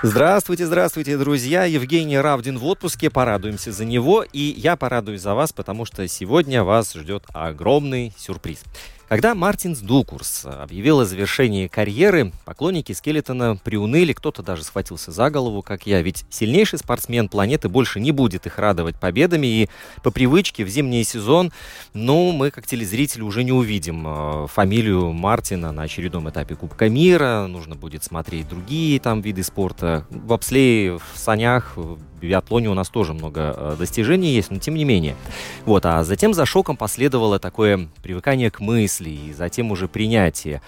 Здравствуйте, здравствуйте, друзья. Евгений Равдин в отпуске. Порадуемся за него. И я порадуюсь за вас, потому что сегодня вас ждет огромный сюрприз. Когда Мартинс Дукурс объявил о завершении карьеры, поклонники Скелетона приуныли, кто-то даже схватился за голову, как я, ведь сильнейший спортсмен планеты больше не будет их радовать победами, и по привычке в зимний сезон, ну, мы как телезрители уже не увидим э, фамилию Мартина на очередном этапе Кубка мира, нужно будет смотреть другие там виды спорта, в бобслее, в санях, биатлоне у нас тоже много э, достижений есть, но тем не менее. Вот, а затем за шоком последовало такое привыкание к мысли и затем уже принятие.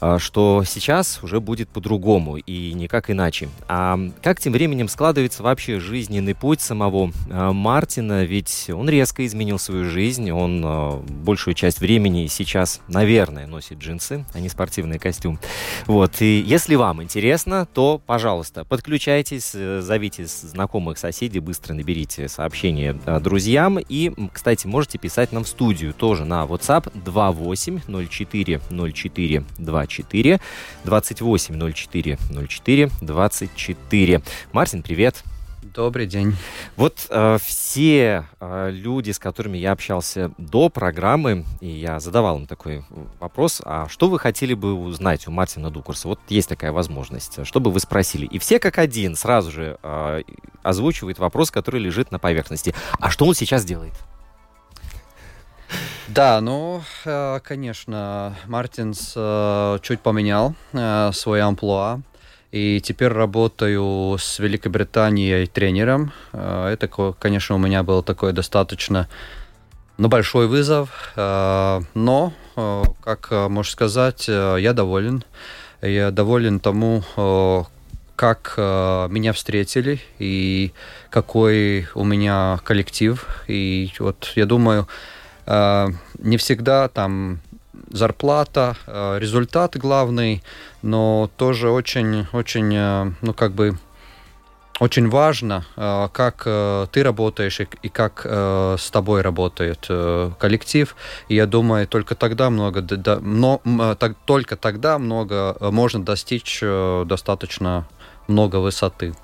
А, что сейчас уже будет по-другому и никак иначе. А как тем временем складывается вообще жизненный путь самого а, Мартина? Ведь он резко изменил свою жизнь, он а, большую часть времени сейчас, наверное, носит джинсы, а не спортивный костюм. Вот, и если вам интересно, то, пожалуйста, подключайтесь, э, зовите знакомых соседей, быстро наберите сообщение друзьям и, кстати, можете писать нам в студию тоже на WhatsApp 2804 04 24 28 04 04 24. Мартин, привет. Добрый день. Вот э, все э, люди, с которыми я общался до программы, и я задавал им такой вопрос, а что вы хотели бы узнать у Мартина Дукурса? Вот есть такая возможность. Что бы вы спросили? И все как один сразу же э, озвучивают вопрос, который лежит на поверхности. А что он сейчас делает? Да, ну, э, конечно, Мартинс э, чуть поменял э, свой амплуа. И теперь работаю с Великобританией тренером. Это, конечно, у меня был такой достаточно ну, большой вызов. Но, как можно сказать, я доволен. Я доволен тому, как меня встретили и какой у меня коллектив. И вот я думаю, не всегда там зарплата, э, результат главный, но тоже очень, очень, э, ну как бы очень важно, как ты работаешь и как с тобой работает коллектив. И я думаю, только тогда много, только тогда много можно достичь достаточно много высоты.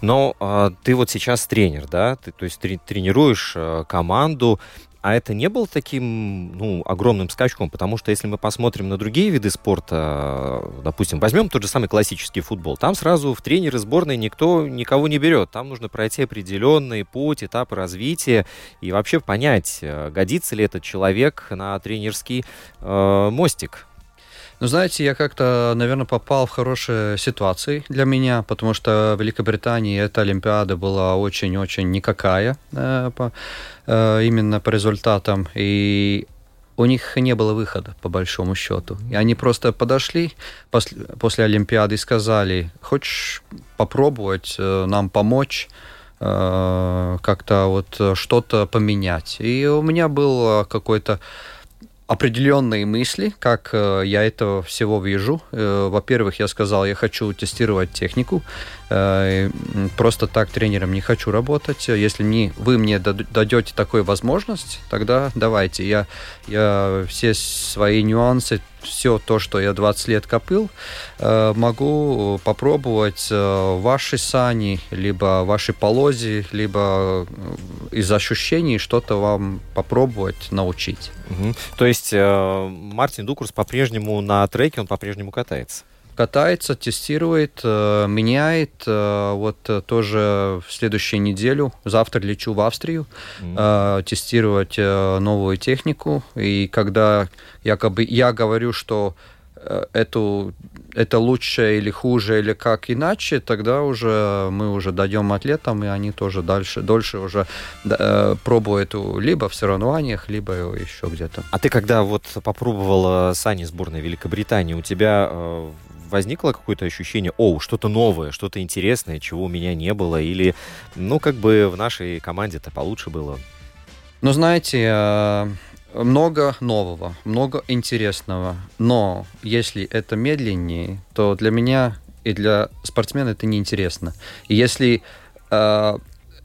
Но а, ты вот сейчас тренер, да? Ты, то есть тренируешь команду. А это не было таким, ну, огромным скачком, потому что если мы посмотрим на другие виды спорта, допустим, возьмем тот же самый классический футбол, там сразу в тренеры сборной никто никого не берет, там нужно пройти определенный путь, этап развития и вообще понять, э, годится ли этот человек на тренерский э, мостик. Ну, знаете, я как-то, наверное, попал в хорошие ситуации для меня, потому что в Великобритании эта Олимпиада была очень-очень никакая э, по, э, именно по результатам. И у них не было выхода, по большому счету. И они просто подошли после, после Олимпиады и сказали, хочешь попробовать э, нам помочь? Э, как-то вот что-то поменять. И у меня был какой-то определенные мысли, как э, я это всего вижу. Э, во-первых, я сказал, я хочу тестировать технику. Э, просто так тренером не хочу работать. Если не, вы мне дадете такую возможность, тогда давайте. Я, я все свои нюансы все то, что я 20 лет копил, э, могу попробовать э, ваши сани, либо ваши полози, либо э, из ощущений что-то вам попробовать научить. Угу. То есть Мартин Дукурс по-прежнему на треке, он по-прежнему катается? Катается, тестирует, э, меняет. Э, вот э, тоже в следующую неделю, завтра лечу в Австрию, mm-hmm. тестировать новую технику. И когда якобы я говорю, что эту, это лучше или хуже, или как иначе, тогда уже мы уже даем атлетам, и они тоже дальше, дольше уже э, пробуют либо в соревнованиях, либо еще где-то. А ты когда вот попробовала сани сборной Великобритании, у тебя э, возникло какое-то ощущение, о, что-то новое, что-то интересное, чего у меня не было, или, ну, как бы в нашей команде-то получше было? Ну, знаете, э, много нового, много интересного, но если это медленнее, то для меня и для спортсмена это неинтересно. И если э,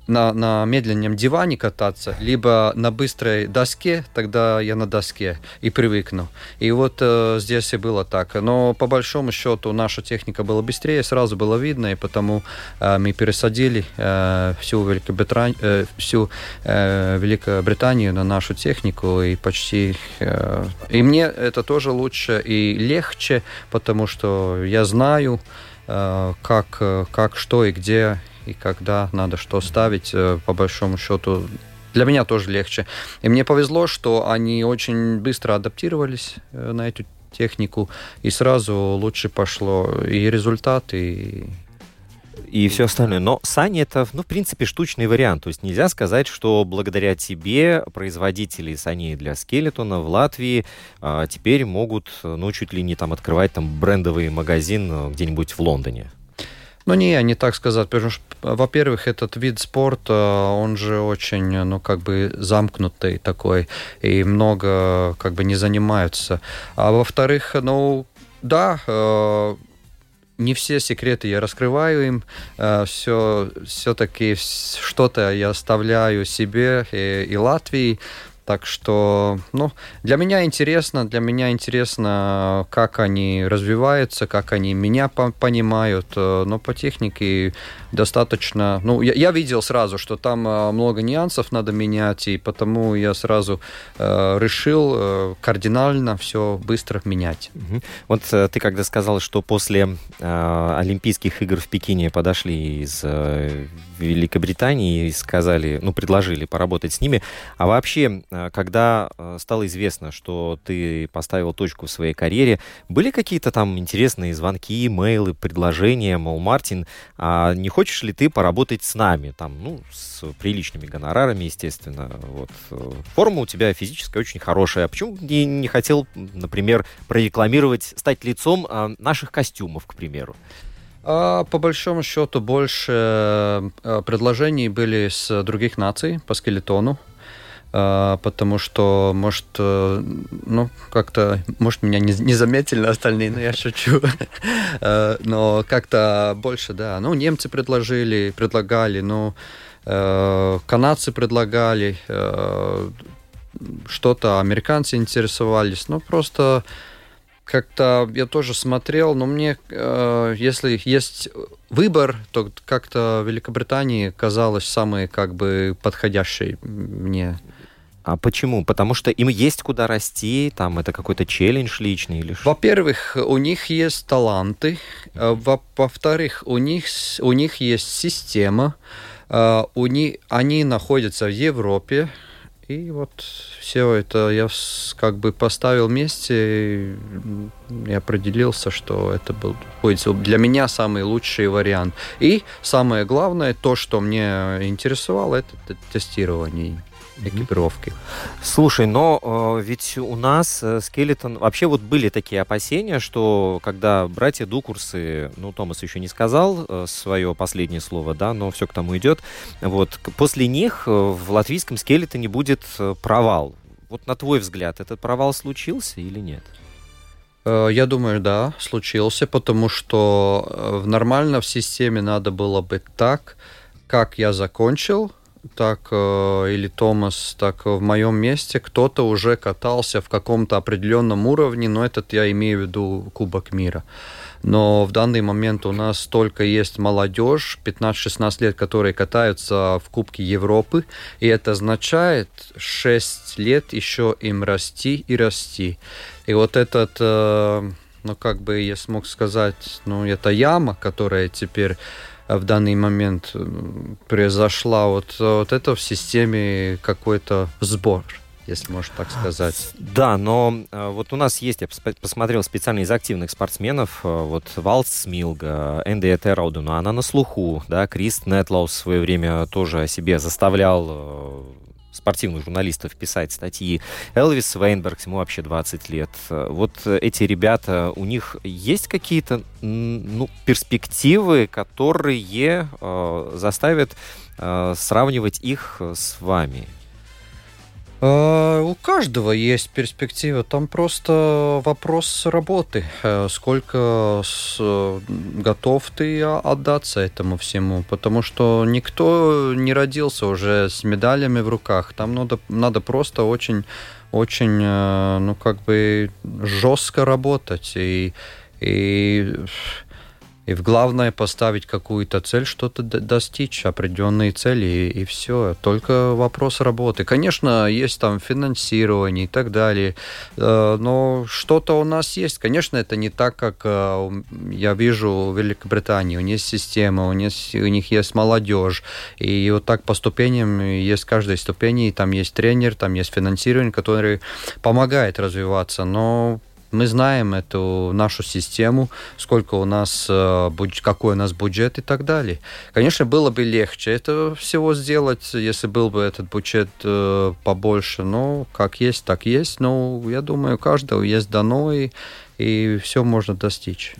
на, на медленном диване кататься, либо на быстрой доске, тогда я на доске и привыкну. И вот э, здесь и было так. Но по большому счету наша техника была быстрее, сразу было видно, и потому э, мы пересадили э, всю, Великобритань, э, всю э, Великобританию на нашу технику, и почти... Э, и мне это тоже лучше и легче, потому что я знаю, э, как, как, что и где и когда надо что ставить, э, по большому счету, для меня тоже легче. И мне повезло, что они очень быстро адаптировались э, на эту технику, и сразу лучше пошло и результат, и, и все остальное. Но сани это, ну, в принципе, штучный вариант. То есть нельзя сказать, что благодаря тебе производители саней для скелетона в Латвии а, теперь могут, ну, чуть ли не там открывать там брендовый магазин э, где-нибудь в Лондоне. Ну, не, не так сказать. Потому что, во-первых, этот вид спорта, он же очень, ну, как бы замкнутый такой, и много, как бы, не занимаются. А во-вторых, ну, да, э, не все секреты я раскрываю им, э, все, все-таки что-то я оставляю себе и, и Латвии, так что, ну, для меня интересно, для меня интересно, как они развиваются, как они меня по понимают, э, но по технике достаточно... Ну, я, я видел сразу, что там э, много нюансов надо менять, и потому я сразу э, решил э, кардинально все быстро менять. Угу. Вот э, ты когда сказал, что после э, Олимпийских игр в Пекине подошли из э, Великобритании и сказали, ну, предложили поработать с ними, а вообще когда э, стало известно, что ты поставил точку в своей карьере, были какие-то там интересные звонки, имейлы, предложения, мол, Мартин, а не хочешь ли ты поработать с нами, там, ну, с приличными гонорарами, естественно, вот. Э, форма у тебя физическая очень хорошая, а почему не, не хотел, например, прорекламировать, стать лицом наших костюмов, к примеру? А, по большому счету больше предложений были с других наций по скелетону. А, потому что, может, э, ну, как-то, может, меня не, не заметили остальные, но я шучу. Э, но как-то больше, да. Ну, немцы предложили, предлагали, ну, э, канадцы предлагали, что-то американцы интересовались, ну, просто как-то я тоже смотрел, но мне, если есть выбор, то как-то Великобритании казалось самой как бы подходящей мне а почему? Потому что им есть куда расти, там это какой-то челлендж личный или что? Во-первых, у них есть таланты, э, во-вторых, у них, у них есть система, э, у них, они находятся в Европе, и вот все это я как бы поставил вместе и определился, что это был будет для меня самый лучший вариант. И самое главное, то, что мне интересовало, это тестирование экипировки. Слушай, но э, ведь у нас э, Скелетон... Вообще вот были такие опасения, что когда братья Дукурсы, ну, Томас еще не сказал э, свое последнее слово, да, но все к тому идет, вот, после них э, в латвийском Скелетоне будет э, провал. Вот на твой взгляд, этот провал случился или нет? Э, я думаю, да, случился, потому что нормально в системе надо было быть так, как я закончил, так э, или Томас, так в моем месте кто-то уже катался в каком-то определенном уровне, но этот я имею в виду Кубок мира. Но в данный момент у нас только есть молодежь, 15-16 лет, которые катаются в Кубке Европы, и это означает 6 лет еще им расти и расти. И вот этот э, но как бы я смог сказать, ну, это яма, которая теперь в данный момент произошла, вот, вот это в системе какой-то сбор если можно так сказать. Да, но э, вот у нас есть, я посмотрел специально из активных спортсменов, э, вот Валс Смилга, Энди Этерауду, она на слуху, да, Крист Нетлоу в свое время тоже о себе заставлял э, спортивных журналистов писать статьи. Элвис Вейнберг, ему вообще 20 лет. Вот эти ребята, у них есть какие-то ну, перспективы, которые э, заставят э, сравнивать их с вами? Э, у каждого есть перспектива. Там просто вопрос работы. Э, сколько готов ты отдаться этому всему? Потому что никто не родился уже с медалями в руках. Там надо, надо просто очень, очень, э, ну как бы жестко работать и и и главное поставить какую-то цель, что-то достичь, определенные цели, и, и все. Только вопрос работы. Конечно, есть там финансирование и так далее, э, но что-то у нас есть. Конечно, это не так, как э, я вижу в Великобритании. У них есть система, у них, у них есть молодежь, и вот так по ступеням есть каждой ступени, там есть тренер, там есть финансирование, который помогает развиваться, но мы знаем эту нашу систему, сколько у нас, э, какой у нас бюджет и так далее. Конечно, было бы легче это всего сделать, если был бы этот бюджет э, побольше. Но как есть, так есть. Но я думаю, каждого есть дано, и и все можно достичь.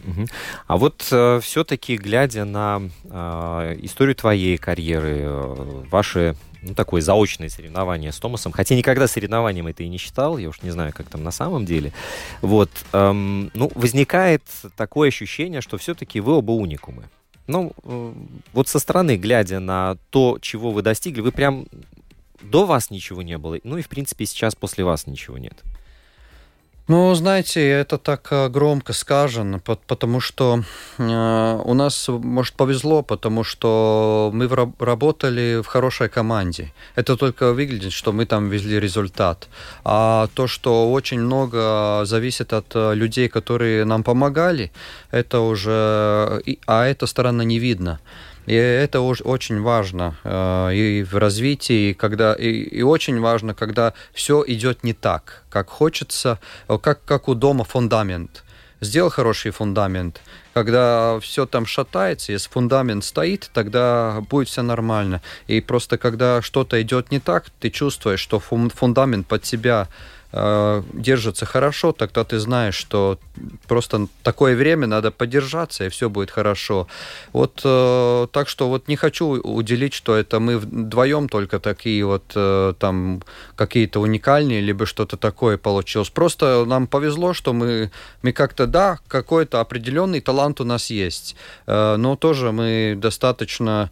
А вот э, все-таки, глядя на э, историю твоей карьеры, э, ваши ну, такое заочное соревнование с Томасом, хотя никогда соревнованием это и не считал, я уж не знаю, как там на самом деле. Вот, эм, ну, возникает такое ощущение, что все-таки вы оба уникумы. Ну, э, вот со стороны, глядя на то, чего вы достигли, вы прям до вас ничего не было, ну и, в принципе, сейчас после вас ничего нет. Ну, знаете, это так э, громко сказано, потому что э, у нас, может, повезло, потому что мы работали в хорошей команде. Это только выглядит, что мы там везли результат. А то, что очень много зависит от э, людей, которые нам помогали, это уже... А эта сторона не видно. И это очень важно э, и в развитии, когда, и, и очень важно, когда все идет не так, как хочется, как, как у дома фундамент. Сделал хороший фундамент, когда все там шатается, если фундамент стоит, тогда будет все нормально. И просто когда что-то идет не так, ты чувствуешь, что фундамент под себя Э, держится хорошо, тогда ты знаешь, что просто такое время надо подержаться, и все будет хорошо. Вот э, так что вот не хочу уделить, что это мы вдвоем только такие вот э, там какие-то уникальные, либо что-то такое получилось. Просто нам повезло, что мы, мы как-то, да, какой-то определенный талант у нас есть, э, но тоже мы достаточно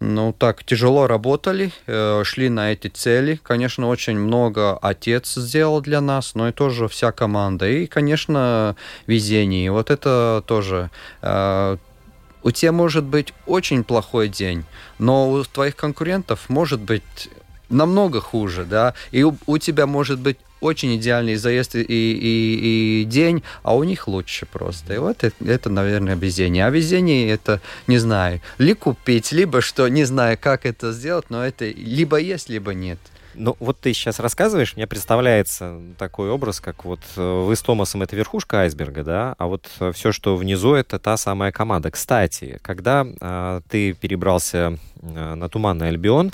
ну, так, тяжело работали, э, шли на эти цели. Конечно, очень много отец сделал для нас, но и тоже вся команда. И, конечно, везение. Вот это тоже э, у тебя может быть очень плохой день, но у твоих конкурентов может быть намного хуже, да, и у, у тебя может быть очень идеальный заезд и, и, и день, а у них лучше просто. И вот это, это, наверное, везение. А везение это, не знаю, ли купить, либо что, не знаю, как это сделать, но это либо есть, либо нет. Ну, вот ты сейчас рассказываешь, мне представляется такой образ, как вот э, вы с Томасом это верхушка айсберга, да, а вот э, все, что внизу, это та самая команда. Кстати, когда э, ты перебрался э, на Туманный Альбион,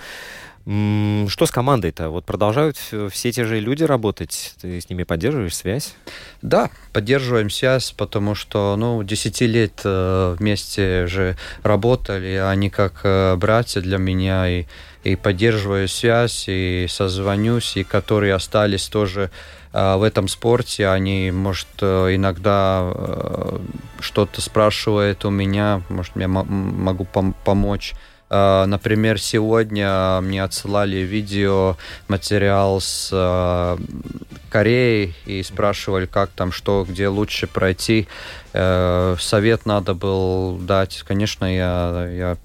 что с командой-то? Вот продолжают все те же люди работать? Ты с ними поддерживаешь связь? Да, поддерживаем связь, потому что, ну, 10 лет э, вместе же работали, они как э, братья для меня, и, и поддерживаю связь, и созвонюсь, и которые остались тоже э, в этом спорте, они, может, иногда что-то спрашивают у меня, может, я могу пом помочь а, например, сегодня мне отсылали видео, материал с а, Кореи и спрашивали, как там, что, где лучше пройти. Э, совет надо был дать. Конечно, я, я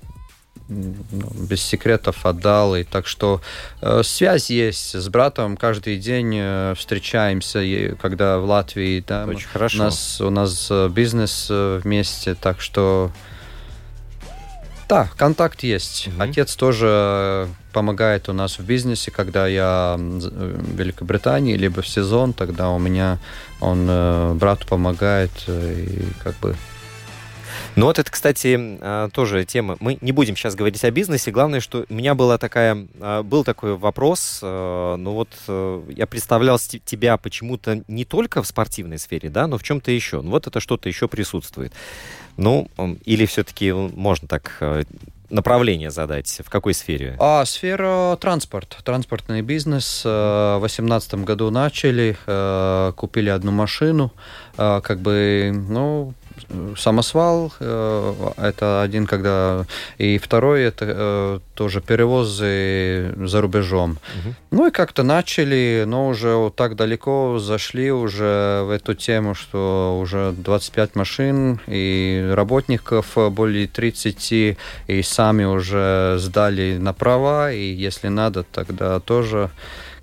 ну, без секретов отдал. И так что э, связь есть с братом. Каждый день э, встречаемся, и, когда в Латвии. Да, Очень хорошо. У нас, у нас бизнес э, вместе, так что да, контакт есть. Угу. Отец тоже помогает у нас в бизнесе, когда я в Великобритании, либо в сезон, тогда у меня он брату помогает и как бы ну вот это, кстати, а, тоже тема. Мы не будем сейчас говорить о бизнесе. Главное, что у меня была такая, а, был такой вопрос. А, ну вот э, я представлял тебя почему-то не только в спортивной сфере, да, но в чем-то еще. Ну вот это что-то еще присутствует. Ну, или все-таки можно так направление задать? В какой сфере? А, сфера транспорт. Транспортный бизнес. В 2018 году начали, э, купили одну машину. Как бы, ну, самосвал, э, это один, когда... И второй, это э, тоже перевозы за рубежом. Угу. Ну и как-то начали, но уже вот так далеко зашли уже в эту тему, что уже 25 машин и работников более 30, и сами уже сдали на права, и если надо, тогда тоже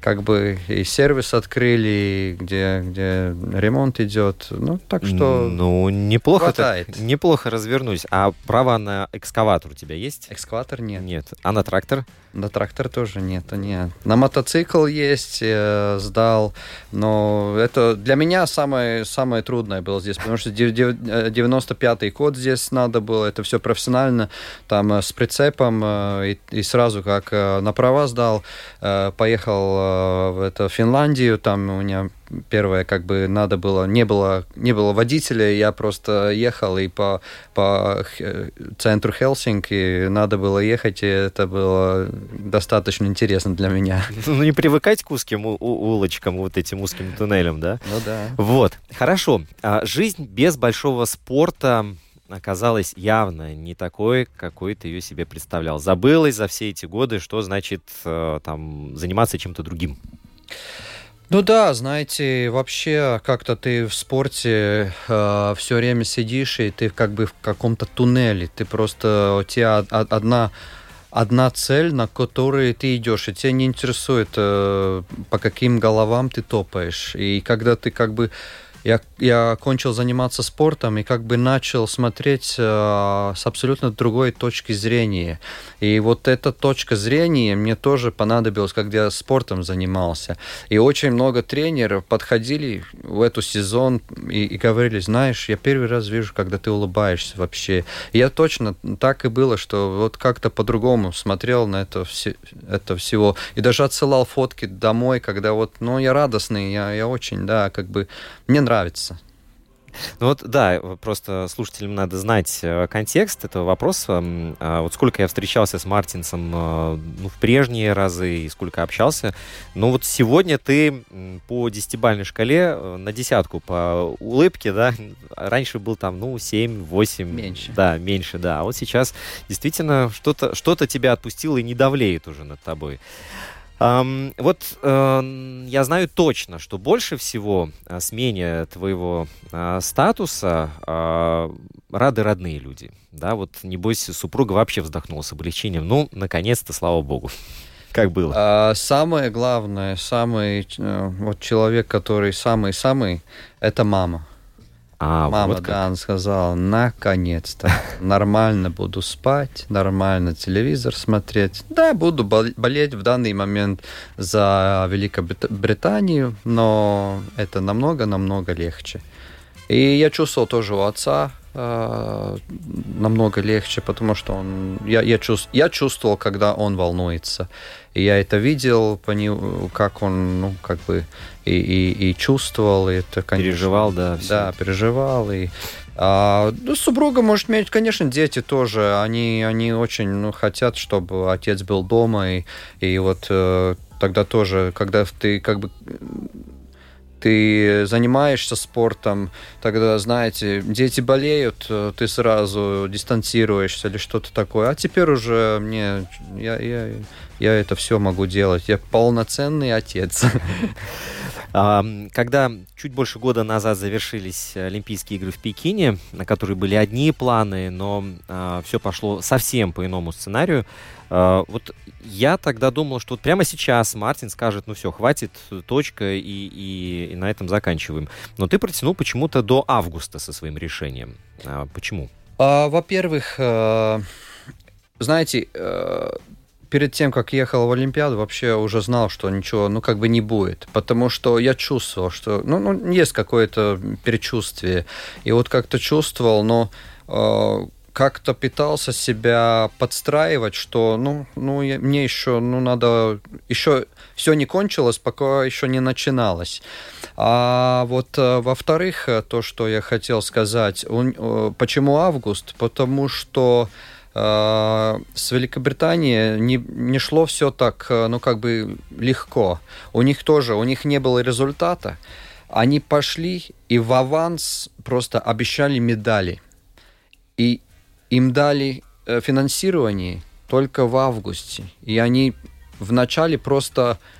как бы и сервис открыли, где, где ремонт идет. Ну, так что Ну, неплохо, так, неплохо развернусь. А права на экскаватор у тебя есть? Экскаватор нет. Нет. А на трактор? На трактор тоже нет, нет. На мотоцикл есть, э, сдал, но это для меня самое, самое трудное было здесь, потому что 95-й код здесь надо было, это все профессионально, там э, с прицепом, э, и, и сразу как э, на права сдал, э, поехал э, в это, Финляндию, там у меня первое, как бы надо было, не было, не было водителя, я просто ехал и по, по центру Хелсинки надо было ехать, и это было достаточно интересно для меня. Ну, не привыкать к узким улочкам, вот этим узким туннелям, да? Ну да. Вот, хорошо. А жизнь без большого спорта оказалась явно не такой, какой ты ее себе представлял. Забылась за все эти годы, что значит э, там заниматься чем-то другим. Ну да, знаете, вообще как-то ты в спорте э, все время сидишь, и ты как бы в каком-то туннеле. Ты просто, у тебя одна, одна цель, на которую ты идешь, и тебя не интересует, э, по каким головам ты топаешь. И когда ты как бы я, я кончил заниматься спортом и как бы начал смотреть э, с абсолютно другой точки зрения. И вот эта точка зрения мне тоже понадобилась, когда я спортом занимался. И очень много тренеров подходили в эту сезон и, и говорили, знаешь, я первый раз вижу, когда ты улыбаешься вообще. И я точно так и было, что вот как-то по-другому смотрел на это, все, это всего. И даже отсылал фотки домой, когда вот, ну, я радостный, я, я очень, да, как бы, мне нравится. Ну вот, да, просто слушателям надо знать э, контекст этого вопроса. А вот сколько я встречался с Мартинсом э, ну, в прежние разы и сколько общался. Но вот сегодня ты по десятибальной шкале э, на десятку по улыбке, да, раньше был там, ну, 7, 8. Меньше. Да, меньше, да. А вот сейчас действительно что-то что тебя отпустило и не давлеет уже над тобой. Um, вот uh, я знаю точно, что больше всего uh, смене твоего uh, статуса uh, рады родные люди. Да, вот небось супруга вообще вздохнула с облегчением. Ну, наконец-то, слава богу. Как было? А, самое главное, самый э, вот человек, который самый-самый, это мама. А, Мама, вот да, она сказала, наконец-то, нормально буду спать, нормально телевизор смотреть. Да, буду болеть в данный момент за Великобританию, но это намного-намного легче. И я чувствовал тоже у отца намного легче, потому что он, я, я, чувств, я чувствовал, когда он волнуется. И я это видел, по нему, как он, ну, как бы и, и, и чувствовал, и это, конечно... Переживал, да. Все да, это. переживал, и а, ну, супруга может иметь, конечно, дети тоже. Они, они очень ну, хотят, чтобы отец был дома. И, и вот э, тогда тоже, когда ты как бы ты занимаешься спортом, тогда, знаете, дети болеют, э, ты сразу дистанцируешься или что-то такое. А теперь уже мне, я, я, я это все могу делать. Я полноценный отец. Когда чуть больше года назад завершились Олимпийские игры в Пекине, на которые были одни планы, но а, все пошло совсем по иному сценарию, а, вот я тогда думал, что вот прямо сейчас Мартин скажет, ну все, хватит, точка, и, и, и на этом заканчиваем. Но ты протянул почему-то до августа со своим решением. А, почему? А, во-первых, э, знаете, э, перед тем, как ехал в Олимпиаду, вообще уже знал, что ничего, ну, как бы не будет. Потому что я чувствовал, что, ну, ну есть какое-то предчувствие. И вот как-то чувствовал, но э, как-то пытался себя подстраивать, что, ну, ну я, мне еще, ну, надо, еще все не кончилось, пока еще не начиналось. А вот, э, во-вторых, то, что я хотел сказать, он, э, почему август? Потому что с Великобританией не, не шло все так, ну, как бы легко. У них тоже, у них не было результата. Они пошли и в аванс просто обещали медали. И им дали э, финансирование только в августе. И они вначале просто Э,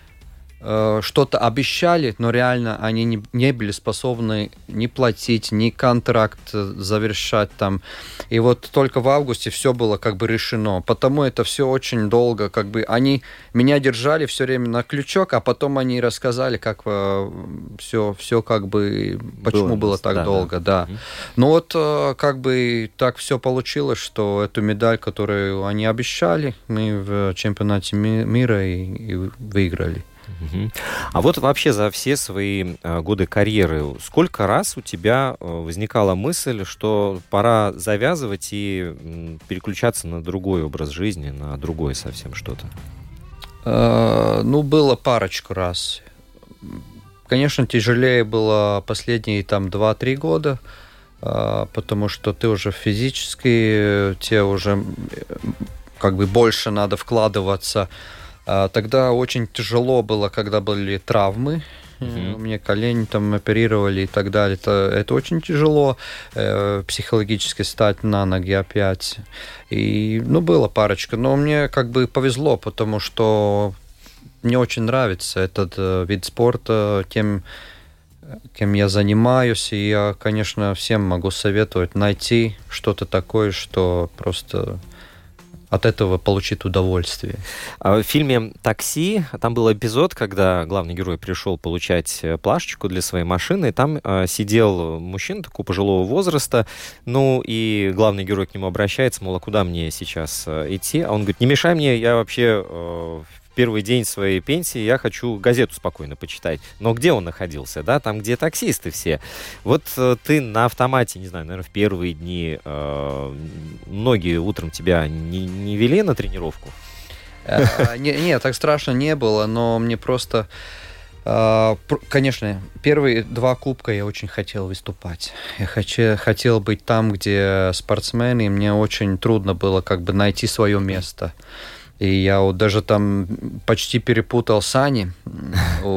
что-то обещали, но реально они не, не были способны ни платить, ни контракт завершать там. И вот только в августе все было как бы решено. Потому это все очень долго, как бы они меня держали все время на крючок, а потом они рассказали, как все, э, все как бы, почему было, было так да, долго, да. да. Но вот э, как бы так все получилось, что эту медаль, которую они обещали, мы в чемпионате мира и, и выиграли. А вот вообще за все свои э, годы карьеры, сколько раз у тебя э, возникала мысль, что пора завязывать и переключаться на другой образ жизни, на другое совсем что-то? Э, ну, было парочку раз. Конечно, тяжелее было последние там 2-3 года, потому что ты уже физически, тебе уже как бы больше надо вкладываться а, тогда очень тяжело было, когда были травмы. Mm-hmm. Мне колени там оперировали и так далее. Это, это очень тяжело э, психологически стать на ноги опять. И, ну, было парочка. Но мне как бы повезло, потому что мне очень нравится этот э, вид спорта, тем, кем я занимаюсь. И я, конечно, всем могу советовать найти что-то такое, что просто от этого получит удовольствие. А в фильме «Такси» там был эпизод, когда главный герой пришел получать э, плашечку для своей машины, и там э, сидел мужчина такого пожилого возраста, ну и главный герой к нему обращается, мол, а куда мне сейчас э, идти? А он говорит, не мешай мне, я вообще э, первый день своей пенсии я хочу газету спокойно почитать. Но где он находился, да? Там, где таксисты все. Вот э, ты на автомате, не знаю, наверное, в первые дни э, многие утром тебя не, не вели на тренировку? Э, нет, так страшно не было, но мне просто... Э, конечно, первые два кубка я очень хотел выступать. Я хочу, хотел быть там, где спортсмены, и мне очень трудно было как бы найти свое место. И я вот даже там почти перепутал сани,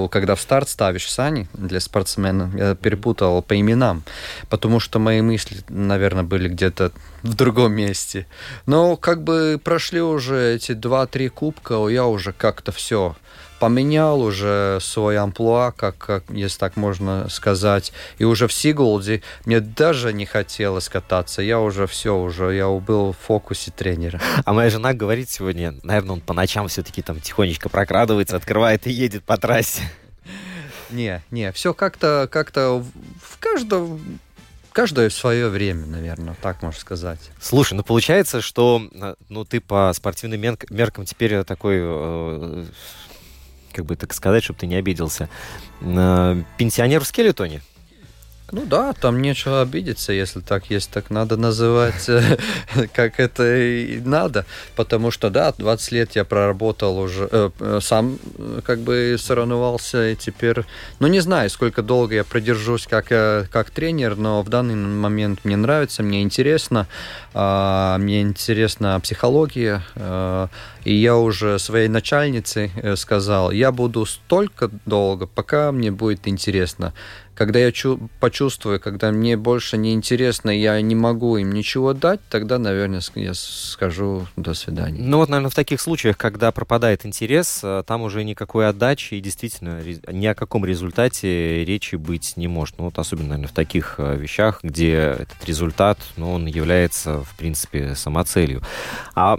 когда в старт ставишь сани для спортсмена, я перепутал по именам, потому что мои мысли, наверное, были где-то в другом месте. Но как бы прошли уже эти два-три кубка, я уже как-то все поменял уже свой амплуа, как, как, если так можно сказать. И уже в Сигулде мне даже не хотелось кататься. Я уже все, уже я был в фокусе тренера. А моя жена говорит сегодня, наверное, он по ночам все-таки там тихонечко прокрадывается, открывает и едет по трассе. Не, не, все как-то как-то в каждом каждое свое время, наверное, так можно сказать. Слушай, ну получается, что ну ты по спортивным меркам теперь такой э, как бы так сказать, чтобы ты не обиделся, пенсионер в скелетоне. Ну да, там нечего обидеться, если так есть, так надо называть, э, как это и надо. Потому что, да, 20 лет я проработал уже, э, э, сам как бы соревновался, и теперь, ну не знаю, сколько долго я продержусь как, как тренер, но в данный момент мне нравится, мне интересно, э, мне интересна психология, и я уже своей начальнице сказал, я буду столько долго, пока мне будет интересно. Когда я чу- почувствую, когда мне больше не интересно, я не могу им ничего дать, тогда, наверное, я скажу до свидания. Ну вот, наверное, в таких случаях, когда пропадает интерес, э, там уже никакой отдачи и действительно ни о каком результате речи быть не может. Ну вот особенно, наверное, в таких э, вещах, где этот результат, ну, он является, в принципе, самоцелью. А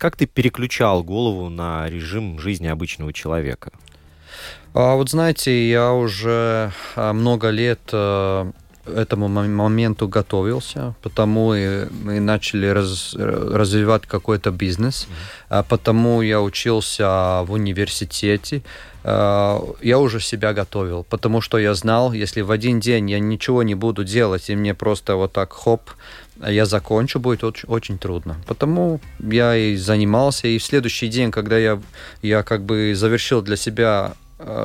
как ты переключал голову на режим жизни обычного человека? А вот знаете, я уже а, много лет э, этому моменту готовился, потому и мы начали раз, развивать какой-то бизнес, mm-hmm. потому я учился в университете, а, я уже себя готовил, потому что я знал, если в один день я ничего не буду делать, и мне просто вот так хоп, я закончу, будет очень, очень трудно. Потому я и занимался, и в следующий день, когда я, я как бы завершил для себя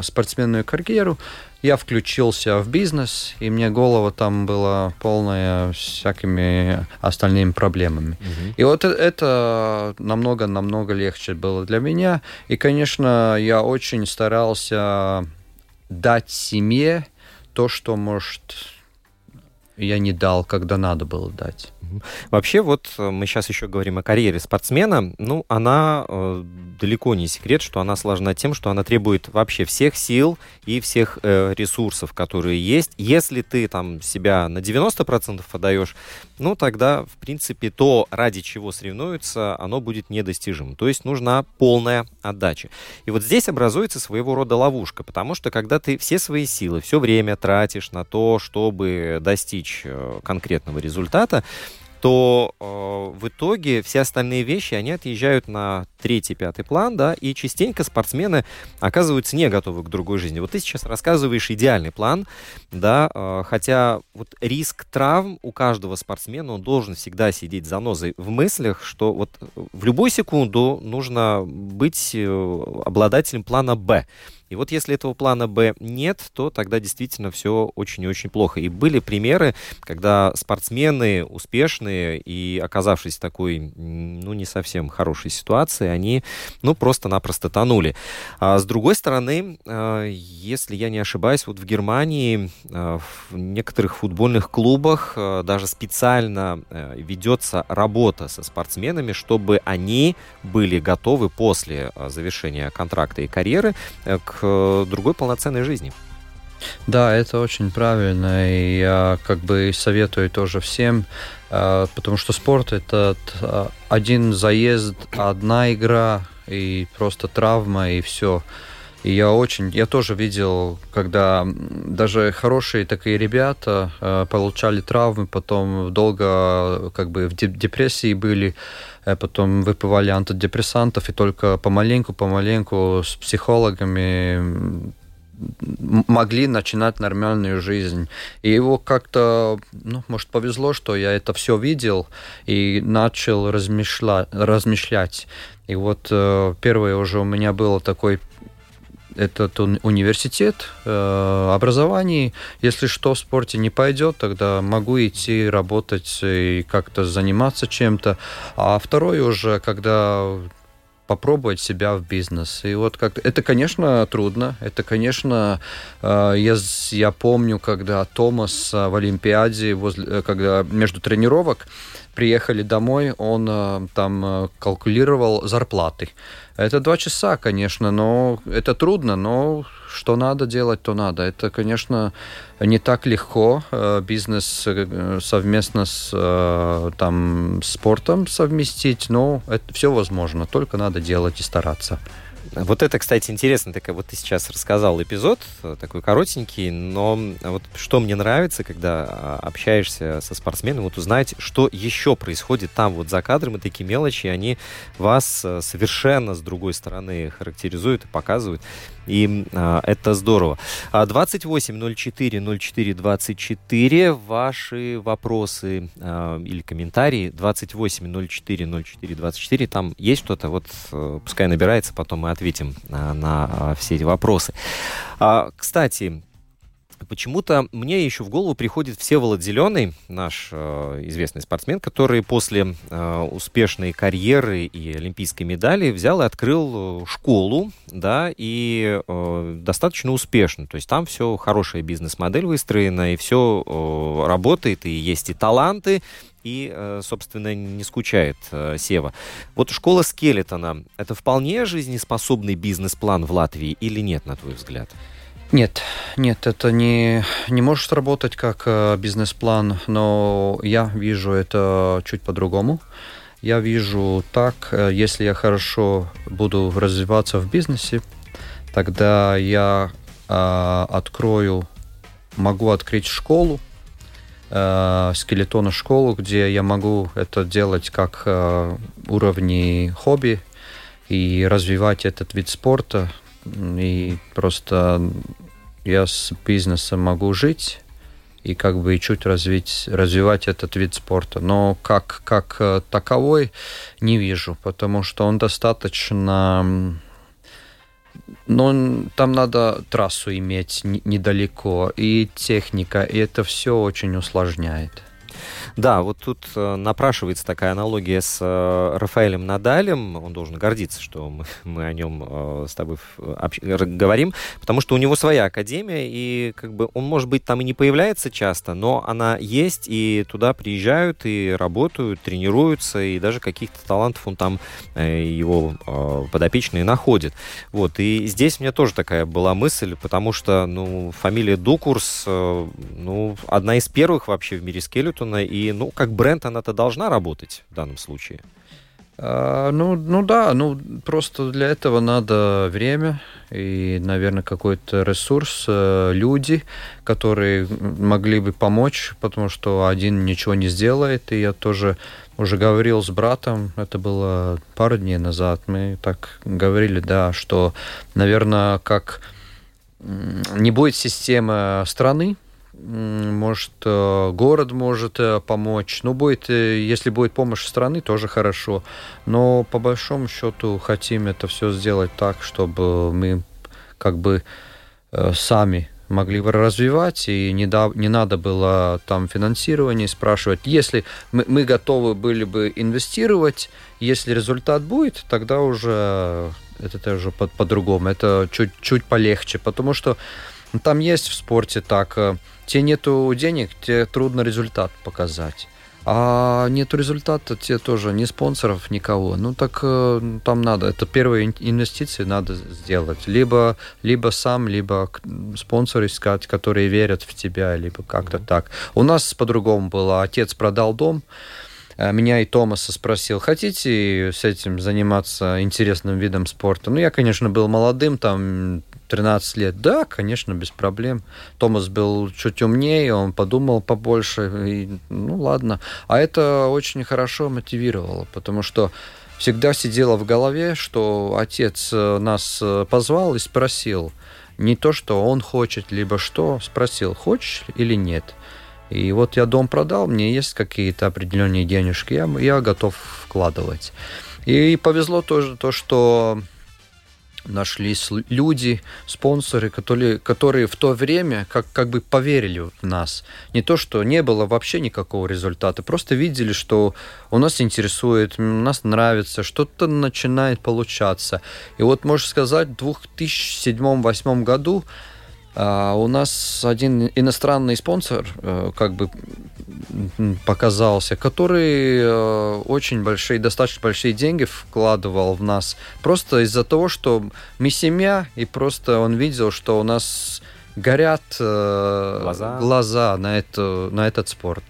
спортсменную карьеру, я включился в бизнес, и мне голова там была полная всякими остальными проблемами. Угу. И вот это намного-намного легче было для меня. И, конечно, я очень старался дать семье то, что, может, я не дал, когда надо было дать. Вообще, вот э, мы сейчас еще говорим о карьере спортсмена. Ну, она э, далеко не секрет, что она сложна тем, что она требует вообще всех сил и всех э, ресурсов, которые есть. Если ты там себя на 90% отдаешь, ну, тогда, в принципе, то, ради чего соревнуются, оно будет недостижимо. То есть нужна полная отдача. И вот здесь образуется своего рода ловушка, потому что когда ты все свои силы, все время тратишь на то, чтобы достичь э, конкретного результата, то э, в итоге все остальные вещи, они отъезжают на третий, пятый план, да, и частенько спортсмены оказываются не готовы к другой жизни. Вот ты сейчас рассказываешь идеальный план, да, э, хотя вот риск травм у каждого спортсмена, он должен всегда сидеть за нозой в мыслях, что вот в любую секунду нужно быть э, обладателем плана «Б». И вот если этого плана Б нет, то тогда действительно все очень и очень плохо. И были примеры, когда спортсмены успешные и оказавшись в такой, ну, не совсем хорошей ситуации, они, ну, просто-напросто тонули. А с другой стороны, а, если я не ошибаюсь, вот в Германии а, в некоторых футбольных клубах а, даже специально ведется работа со спортсменами, чтобы они были готовы после завершения контракта и карьеры к другой полноценной жизни. Да, это очень правильно, и я как бы советую тоже всем, э, потому что спорт это э, один заезд, одна игра и просто травма и все. И я очень, я тоже видел, когда даже хорошие такие ребята э, получали травмы, потом долго как бы в депрессии были, э, потом выпивали антидепрессантов, и только помаленьку-помаленьку с психологами могли начинать нормальную жизнь. И его как-то, ну, может, повезло, что я это все видел и начал размышля... размышлять. И вот э, первое уже у меня было такой этот университет э, образований. Если что в спорте не пойдет, тогда могу идти работать и как-то заниматься чем-то. А второй уже, когда попробовать себя в бизнес. И вот как это, конечно, трудно. Это, конечно, э, я, я помню, когда Томас в Олимпиаде, возле, э, когда между тренировок приехали домой, он э, там калкулировал зарплаты. Это два часа, конечно, но это трудно, но что надо делать, то надо. Это, конечно, не так легко э, бизнес э, совместно с э, там, спортом совместить, но это все возможно, только надо делать и стараться. Вот это, кстати, интересно, такая вот ты сейчас рассказал эпизод, такой коротенький, но вот что мне нравится, когда а, общаешься со спортсменом, вот узнать, что еще происходит там вот за кадром, и такие мелочи, они вас совершенно с другой стороны характеризуют и показывают. И а, это здорово. 2804 04 24. Ваши вопросы а, или комментарии. 28 04 04 24. Там есть что-то? Вот а, пускай набирается, потом мы ответим а, на а, все эти вопросы. А, кстати, почему-то мне еще в голову приходит Всеволод Зеленый, наш э, известный спортсмен, который после э, успешной карьеры и олимпийской медали взял и открыл э, школу, да, и э, достаточно успешно. То есть там все хорошая бизнес-модель выстроена, и все э, работает, и есть и таланты, и, э, собственно, не скучает э, Сева. Вот школа Скелетона – это вполне жизнеспособный бизнес-план в Латвии или нет, на твой взгляд? Нет, нет, это не, не может работать как э, бизнес-план, но я вижу это чуть по-другому. Я вижу так, если я хорошо буду развиваться в бизнесе, тогда я э, открою, могу открыть школу, э, скелетона школу, где я могу это делать как э, уровни хобби и развивать этот вид спорта. И просто я с бизнесом могу жить и как бы чуть развить, развивать этот вид спорта. Но как, как э, таковой не вижу, потому что он достаточно но там надо трассу иметь недалеко, и техника, и это все очень усложняет. Да, вот тут э, напрашивается такая аналогия с э, Рафаэлем Надалем. Он должен гордиться, что мы, мы о нем э, с тобой общ... говорим, потому что у него своя академия, и как бы он, может быть, там и не появляется часто, но она есть, и туда приезжают и работают, тренируются, и даже каких-то талантов он там, его подопечные находит. Вот, и здесь у меня тоже такая была мысль, потому что, ну, фамилия Дукурс, ну, одна из первых вообще в мире скелетона, и ну, как бренд она-то должна работать в данном случае. А, ну, ну да, ну просто для этого надо время и, наверное, какой-то ресурс, э, люди, которые могли бы помочь, потому что один ничего не сделает. И я тоже уже говорил с братом, это было пару дней назад, мы так говорили, да, что, наверное, как не будет системы страны, может, э, город может э, помочь. Ну, будет, э, если будет помощь страны, тоже хорошо. Но по большому счету хотим это все сделать так, чтобы мы как бы сами могли бы развивать, и не, да, не надо было там финансирование спрашивать. Если мы, мы готовы были бы инвестировать, если результат будет, тогда уже это уже по- по-другому, это чуть-чуть полегче, потому что там есть в спорте так, тебе нету денег, тебе трудно результат показать. А нету результата, тебе тоже ни спонсоров, никого. Ну так э, там надо, это первые инвестиции надо сделать. Либо, либо сам, либо спонсор искать, которые верят в тебя, либо как-то mm-hmm. так. У нас по-другому было. Отец продал дом, э, меня и Томаса спросил, хотите с этим заниматься интересным видом спорта? Ну, я, конечно, был молодым, там 13 лет. Да, конечно, без проблем. Томас был чуть умнее, он подумал побольше. И, ну, ладно. А это очень хорошо мотивировало, потому что всегда сидело в голове, что отец э, нас э, позвал и спросил. Не то, что он хочет, либо что, спросил, хочешь или нет. И вот я дом продал, мне есть какие-то определенные денежки, я, я готов вкладывать. И повезло тоже то, что нашлись люди, спонсоры, которые, которые в то время как, как бы поверили в нас. Не то, что не было вообще никакого результата, просто видели, что у нас интересует, нас нравится, что-то начинает получаться. И вот, можно сказать, в 2007-2008 году а у нас один иностранный спонсор э, как бы показался, который э, очень большие, достаточно большие деньги вкладывал в нас. Просто из-за того, что мы семья, и просто он видел, что у нас горят э, глаза, глаза на, это, на этот спорт.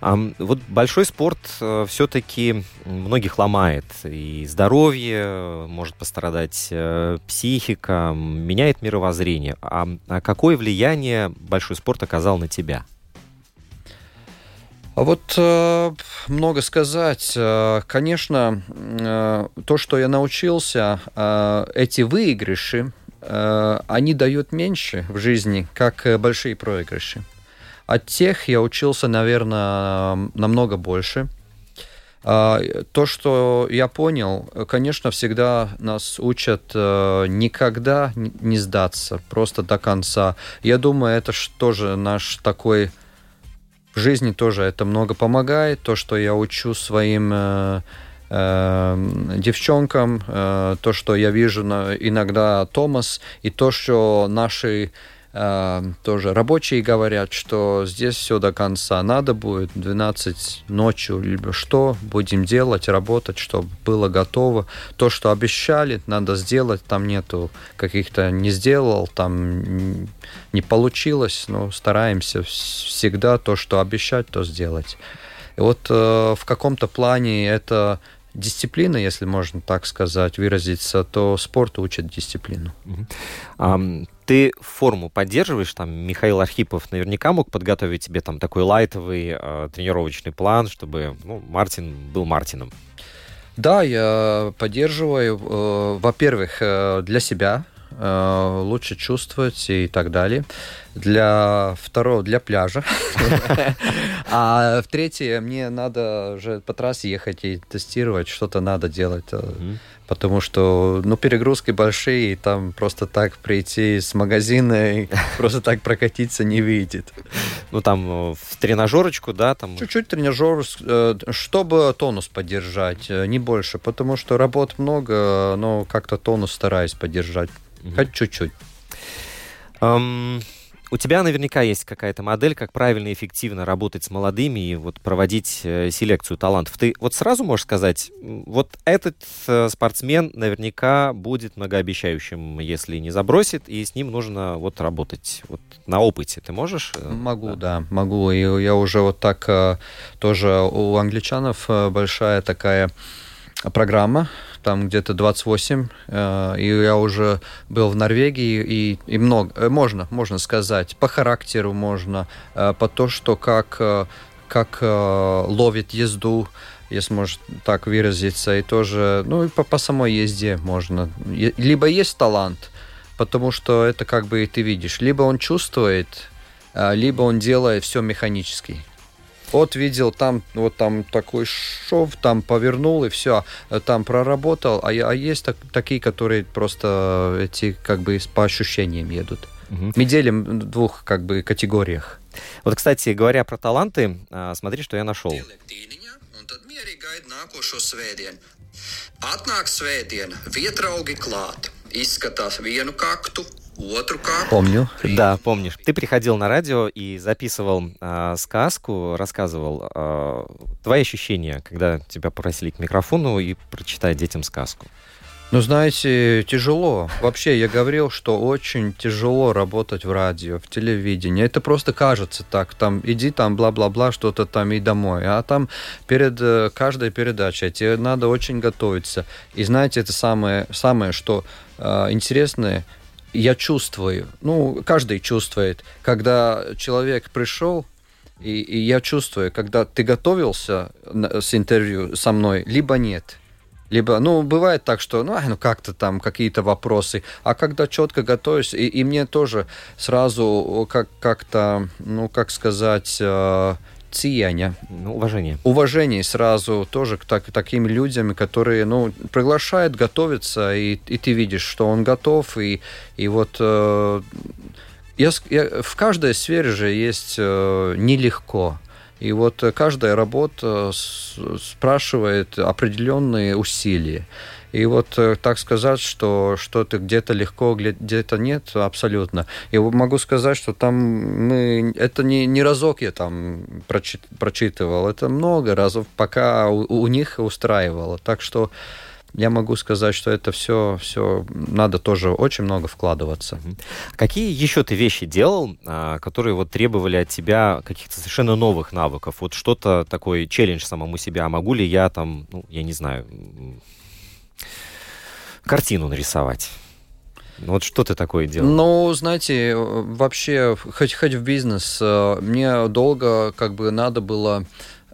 А, вот большой спорт э, все-таки многих ломает. И здоровье, может пострадать э, психика, меняет мировоззрение. А, а какое влияние большой спорт оказал на тебя? А вот э, много сказать. Э, конечно, э, то, что я научился, э, эти выигрыши, э, они дают меньше в жизни, как э, большие проигрыши. От тех я учился, наверное, намного больше. А, то, что я понял, конечно, всегда нас учат э, никогда не сдаться, просто до конца. Я думаю, это тоже наш такой в жизни тоже это много помогает. То, что я учу своим э, э, девчонкам, э, то, что я вижу на, иногда Томас, и то, что наши тоже рабочие говорят, что здесь все до конца. Надо будет 12 ночью, либо что, будем делать, работать, чтобы было готово. То, что обещали, надо сделать, там нету каких-то не сделал, там не получилось, но стараемся всегда то, что обещать, то сделать. И вот э, в каком-то плане это дисциплина, если можно так сказать, выразиться, то спорт учит дисциплину. Um, ты форму поддерживаешь? Там Михаил Архипов наверняка мог подготовить тебе там такой лайтовый э, тренировочный план, чтобы ну, Мартин был Мартином. Да, я поддерживаю, э, во-первых, э, для себя, Э, лучше чувствовать и так далее. Для второго, для пляжа. А в третье, мне надо уже по трассе ехать и тестировать, что-то надо делать. Потому что, ну, перегрузки большие, и там просто так прийти с магазина и просто так прокатиться не выйдет. Ну, там в тренажерочку, да? там. Чуть-чуть тренажер, э, чтобы тонус поддержать, э, не больше, потому что работ много, но как-то тонус стараюсь поддержать. Хоть чуть-чуть. У тебя наверняка есть какая-то модель, как правильно и эффективно работать с молодыми и вот проводить э, селекцию талантов. Ты вот сразу можешь сказать, вот этот э, спортсмен наверняка будет многообещающим, если не забросит, и с ним нужно вот работать вот на опыте. Ты можешь? Э, могу, да, да могу. И я уже вот так э, тоже у англичанов э, большая такая программа, там где-то 28, э, и я уже был в Норвегии, и, и много, э, можно, можно сказать, по характеру можно, э, по то, что как, как ловит езду, если можно так выразиться, и тоже, ну и по, по самой езде можно. Либо есть талант, потому что это как бы ты видишь, либо он чувствует, либо он делает все механически. Вот видел, там вот там такой шов, там повернул и все, там проработал. А, а есть так, такие, которые просто эти как бы по ощущениям едут. Угу. Мы делим в двух как бы категориях. Вот, кстати, говоря про таланты, а, смотри, что я нашел. Atnāk svētdien, vietraugi klāt, izskatās vienu kaktu, Помню. Да, помнишь. Ты приходил на радио и записывал э, сказку, рассказывал. Э, твои ощущения, когда тебя попросили к микрофону и прочитать детям сказку? Ну, знаете, тяжело. Вообще, я говорил, что очень тяжело работать в радио, в телевидении. Это просто кажется так. Там, иди там, бла-бла-бла, что-то там и домой. А там перед э, каждой передачей тебе надо очень готовиться. И знаете, это самое, самое что э, интересное – я чувствую, ну, каждый чувствует, когда человек пришел, и, и я чувствую, когда ты готовился с интервью со мной, либо нет. Либо, ну, бывает так, что, ну, ну как-то там какие-то вопросы, а когда четко готовишься, и, и мне тоже сразу как, как-то, ну, как сказать, э, цияния. Ну, уважение. Уважение сразу тоже к так, таким людям, которые, ну, приглашают готовиться, и, и ты видишь, что он готов, и, и вот э, я, я, в каждой сфере же есть э, нелегко. И вот каждая работа спрашивает определенные усилия. И вот э, так сказать, что что-то где-то легко, где-то нет, абсолютно. Я могу сказать, что там мы... Это не, не разок я там прочит, прочитывал, это много разов, пока у, у них устраивало. Так что я могу сказать, что это все, все надо тоже очень много вкладываться. Какие еще ты вещи делал, а, которые вот требовали от тебя каких-то совершенно новых навыков? Вот что-то такой челлендж самому себя. А могу ли я там, ну, я не знаю, картину нарисовать. Вот что ты такое делал? Ну, знаете, вообще, хоть, хоть в бизнес, э, мне долго как бы надо было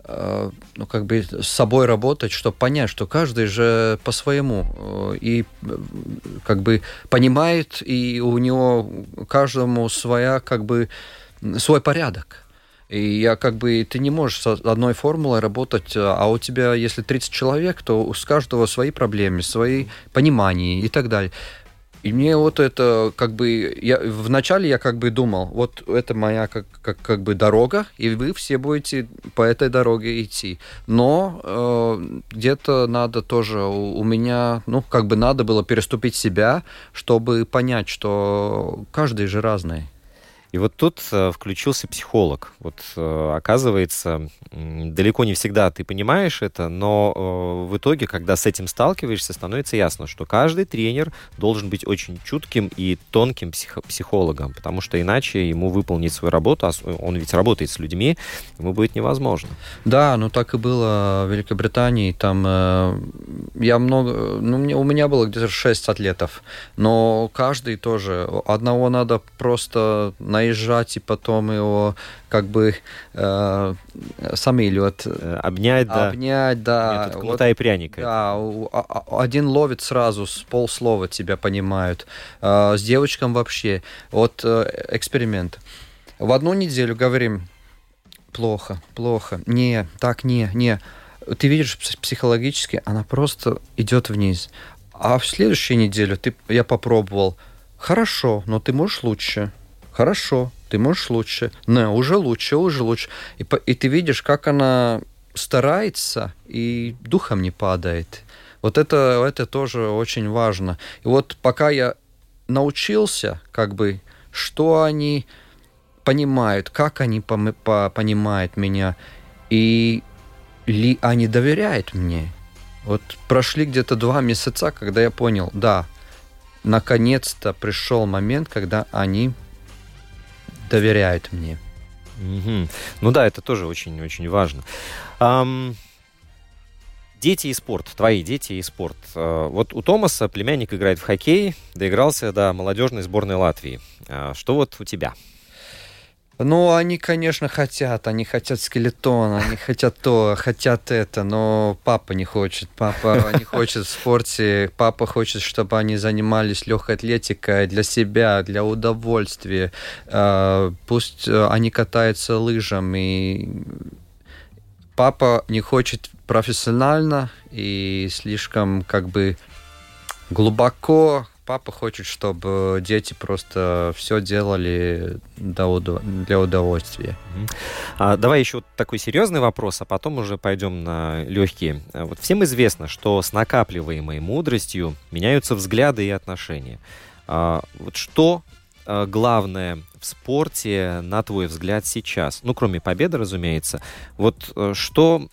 э, ну, как бы с собой работать, чтобы понять, что каждый же по-своему э, и как бы понимает, и у него каждому своя как бы свой порядок. И я как бы, ты не можешь с одной формулой работать, а у тебя, если 30 человек, то с каждого свои проблемы, свои понимания и так далее. И мне вот это как бы я вначале я как бы думал, вот это моя как как как бы дорога, и вы все будете по этой дороге идти. Но э, где-то надо тоже у, у меня, ну как бы надо было переступить себя, чтобы понять, что каждый же разный. И вот тут э, включился психолог. Вот э, оказывается, далеко не всегда ты понимаешь это, но э, в итоге, когда с этим сталкиваешься, становится ясно, что каждый тренер должен быть очень чутким и тонким псих психологом, потому что иначе ему выполнить свою работу, а он ведь работает с людьми, ему будет невозможно. Да, ну так и было в Великобритании. Там я много, ну у меня было где-то 6 атлетов, но каждый тоже одного надо просто наезжать и потом его как бы э, самолет. Э, обнять, да. Обнять, да. Метод кнута вот, и пряника. Да, а, а, один ловит сразу, с полслова тебя понимают. Э, с девочкам вообще. Вот э, эксперимент. В одну неделю говорим, плохо, плохо, не, так не, не. Ты видишь психологически, она просто идет вниз. А в следующую неделю ты, я попробовал, хорошо, но ты можешь лучше. Хорошо, ты можешь лучше. Не, уже лучше, уже лучше. И, и ты видишь, как она старается и духом не падает. Вот это, это тоже очень важно. И вот пока я научился, как бы, что они понимают, как они по, по, понимают меня, и ли они доверяют мне. Вот прошли где-то два месяца, когда я понял, да, наконец-то пришел момент, когда они доверяют мне. Угу. Ну да, это тоже очень-очень важно. Um, дети и спорт, твои дети и спорт. Uh, вот у Томаса племянник играет в хоккей, доигрался до молодежной сборной Латвии. Uh, что вот у тебя? Ну, они, конечно, хотят, они хотят скелетон, они хотят то, хотят это, но папа не хочет. Папа не хочет в спорте, папа хочет, чтобы они занимались легкой атлетикой для себя, для удовольствия. А, пусть э, они катаются лыжами. Папа не хочет профессионально и слишком как бы глубоко папа хочет, чтобы дети просто все делали для удовольствия. А, давай еще такой серьезный вопрос, а потом уже пойдем на легкие. А вот всем известно, что с накапливаемой мудростью меняются взгляды и отношения. А, вот что а, главное в спорте, на твой взгляд, сейчас? Ну, кроме победы, разумеется. Вот э, что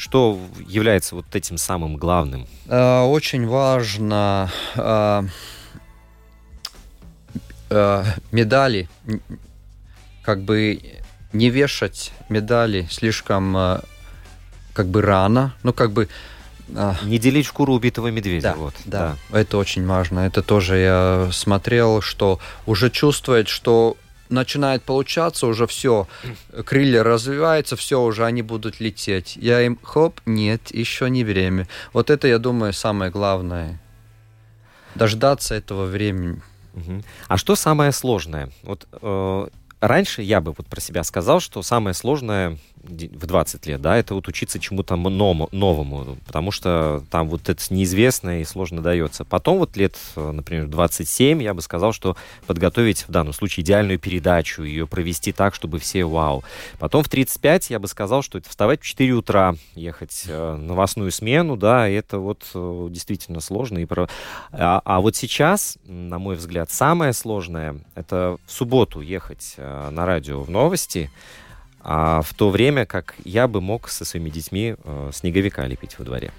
что является вот этим самым главным? Э, очень важно э, э, медали, как бы не вешать медали слишком как бы рано, ну как бы не делить шкуру убитого медведя. Да, вот, да, да, это очень важно. Это тоже я смотрел, что уже чувствует, что начинает получаться, уже все, крылья развиваются, все, уже они будут лететь. Я им, хоп, нет, еще не время. Вот это, я думаю, самое главное. Дождаться этого времени. А что самое сложное? Вот э, раньше я бы вот про себя сказал, что самое сложное в 20 лет, да, это вот учиться чему-то новому, потому что там вот это неизвестное и сложно дается. Потом вот лет, например, 27, я бы сказал, что подготовить в данном случае идеальную передачу, ее провести так, чтобы все вау. Потом в 35 я бы сказал, что это вставать в 4 утра, ехать э, новостную смену, да, это вот э, действительно сложно. И про... а, а вот сейчас, на мой взгляд, самое сложное, это в субботу ехать э, на радио в новости, а в то время как я бы мог со своими детьми э, снеговика лепить во дворе.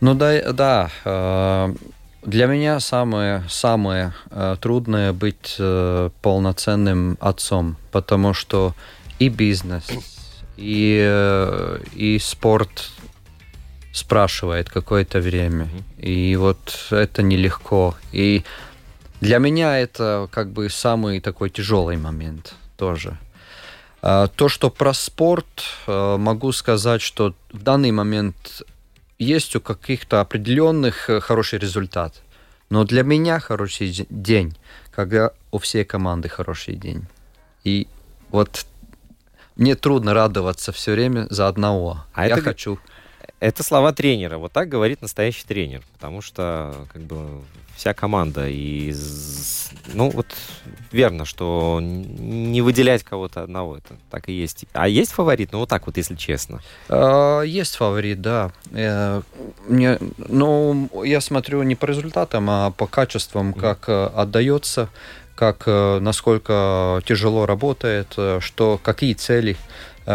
Ну да, да. Э, для меня самое, самое э, трудное быть э, полноценным отцом, потому что и бизнес, и, э, и спорт спрашивает какое-то время. И вот это нелегко. И для меня это как бы самый такой тяжелый момент тоже. А, то, что про спорт, а, могу сказать, что в данный момент есть у каких-то определенных э, хороший результат. Но для меня хороший день, когда у всей команды хороший день. И вот мне трудно радоваться все время за одного. А я это... хочу. Это слова тренера. Вот так говорит настоящий тренер. Потому что как бы вся команда. И, ну, вот верно, что не выделять кого-то одного, это так и есть. А есть фаворит? Ну, вот так вот, если честно. А, есть фаворит, да. Э, мне, ну, я смотрю не по результатам, а по качествам, как mm. отдается, как, э, насколько тяжело работает, что, какие цели,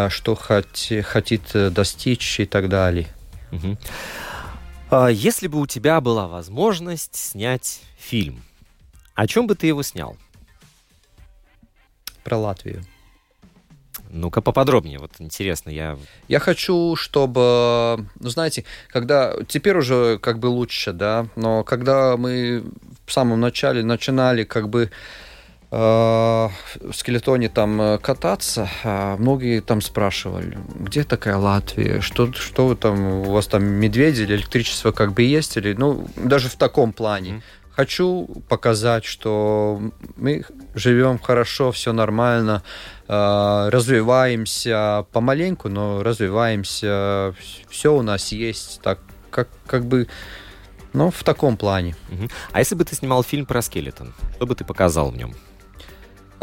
что хот, хотит достичь и так далее. Угу. А, если бы у тебя была возможность снять фильм, о чем бы ты его снял? Про Латвию. Ну-ка поподробнее, вот интересно, я... Я хочу, чтобы, ну знаете, когда, теперь уже как бы лучше, да, но когда мы в самом начале начинали как бы в скелетоне там э, кататься, а многие там спрашивали, где такая Латвия, что, что там, у вас там медведи или электричество как бы есть, или, ну, даже в таком плане. Mm. Хочу показать, что мы живем хорошо, все нормально, э, развиваемся помаленьку, но развиваемся, все у нас есть, так как, как бы, ну, в таком плане. А если бы ты снимал фильм про скелетон, что бы ты показал в нем?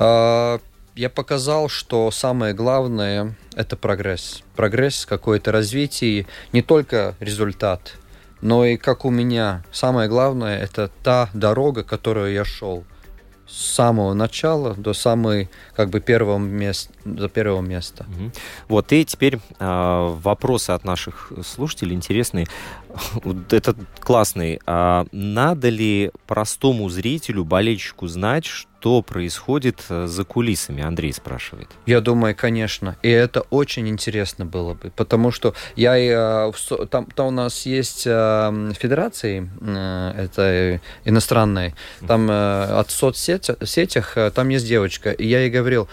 А, я показал, что самое главное – это прогресс. Прогресс, какое-то развитие, не только результат, но и как у меня. Самое главное – это та дорога, которую я шел с самого начала до самой как бы первого места до первого места. Угу. Вот и теперь э, вопросы от наших слушателей интересные. Это классный. А надо ли простому зрителю, болельщику знать, что происходит э, за кулисами? Андрей спрашивает. Я думаю, конечно. И это очень интересно было бы, потому что я э, там, там у нас есть э, федерации, это иностранные, там от соцсетях, там есть девочка, и я ей говорил,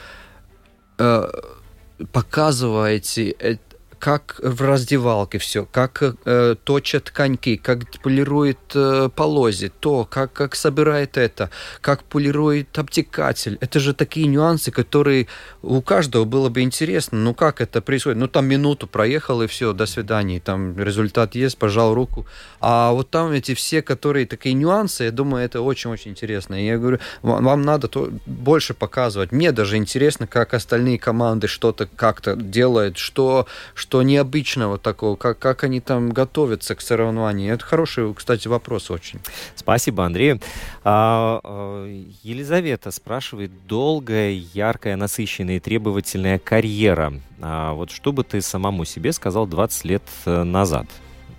показывайте как в раздевалке все, как э, точат коньки, как полирует э, полози, то, как, как собирает это, как полирует обтекатель. Это же такие нюансы, которые у каждого было бы интересно. Ну, как это происходит? Ну, там минуту проехал, и все, до свидания. Там результат есть, пожал руку. А вот там эти все, которые такие нюансы, я думаю, это очень-очень интересно. И я говорю, вам, вам надо то, больше показывать. Мне даже интересно, как остальные команды что-то как-то делают, что что необычного такого, как, как они там готовятся к соревнованию? Это хороший, кстати, вопрос очень. Спасибо, Андрей. А, а, Елизавета спрашивает, долгая, яркая, насыщенная и требовательная карьера. А, вот что бы ты самому себе сказал 20 лет э, назад?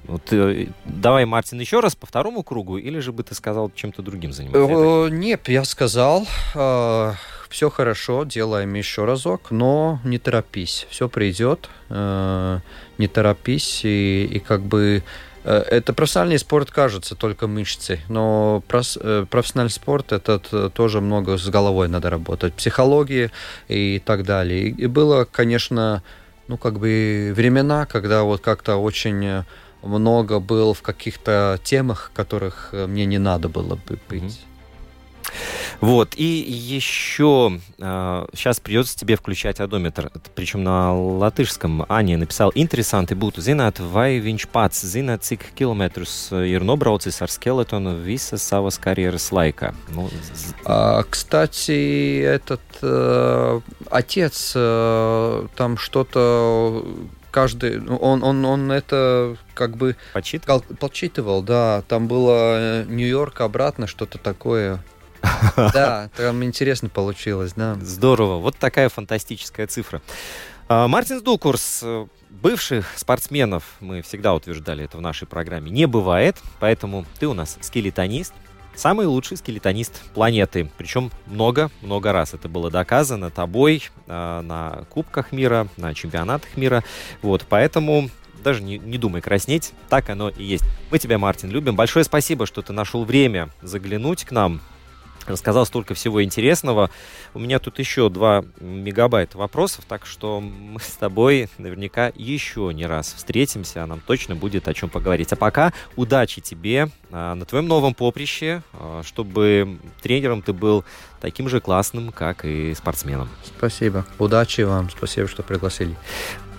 Вот, э, давай, Мартин, еще раз по второму кругу, или же бы ты сказал чем-то другим заниматься? Э, нет, я сказал, э, все хорошо, делаем еще разок, но не торопись, все придет, э, не торопись, и, и как бы э, это профессиональный спорт, кажется, только мышцы, но э, профессиональный спорт это тоже много с головой надо работать, психологии и так далее. И было, конечно, ну как бы времена, когда вот как-то очень много был в каких-то темах, которых э, мне не надо было бы быть. Вот, и еще э, а, сейчас придется тебе включать одометр, причем на латышском. Аня написал, интересанti būtu zināt, vai viņš pats zina, cik kilometrus ir nobraucis ar skeletonu visas savas карьерас laikā. Ну, а, кстати, этот э, отец э, там что-то каждый, ну, он, он, он это как бы подсчитывал? подсчитывал, да. Там было э, Нью-Йорк обратно, что-то такое. Да, там интересно получилось, да. Здорово, вот такая фантастическая цифра. А, Мартин Дукурс, э, бывших спортсменов, мы всегда утверждали это в нашей программе, не бывает, поэтому ты у нас скелетонист, самый лучший скелетонист планеты. Причем много-много раз это было доказано тобой э, на Кубках мира, на чемпионатах мира. Вот, поэтому даже не, не думай краснеть, так оно и есть. Мы тебя, Мартин, любим. Большое спасибо, что ты нашел время заглянуть к нам рассказал столько всего интересного. У меня тут еще 2 мегабайта вопросов, так что мы с тобой наверняка еще не раз встретимся, а нам точно будет о чем поговорить. А пока удачи тебе а, на твоем новом поприще, а, чтобы тренером ты был таким же классным, как и спортсменом. Спасибо. Удачи вам. Спасибо, что пригласили.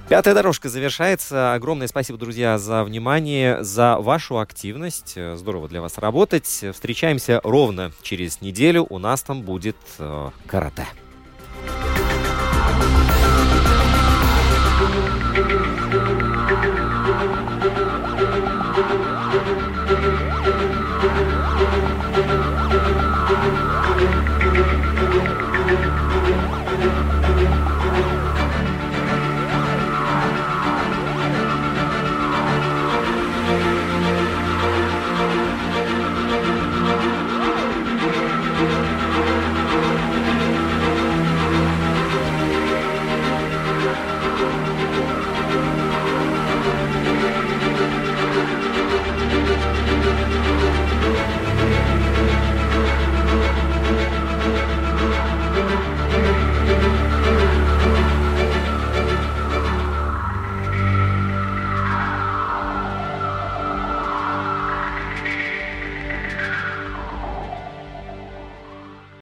Пятая дорожка завершается. Огромное спасибо, друзья, за внимание, за вашу активность. Здорово для вас работать. Встречаемся ровно через неделю. У нас там будет э, карате. Thank you.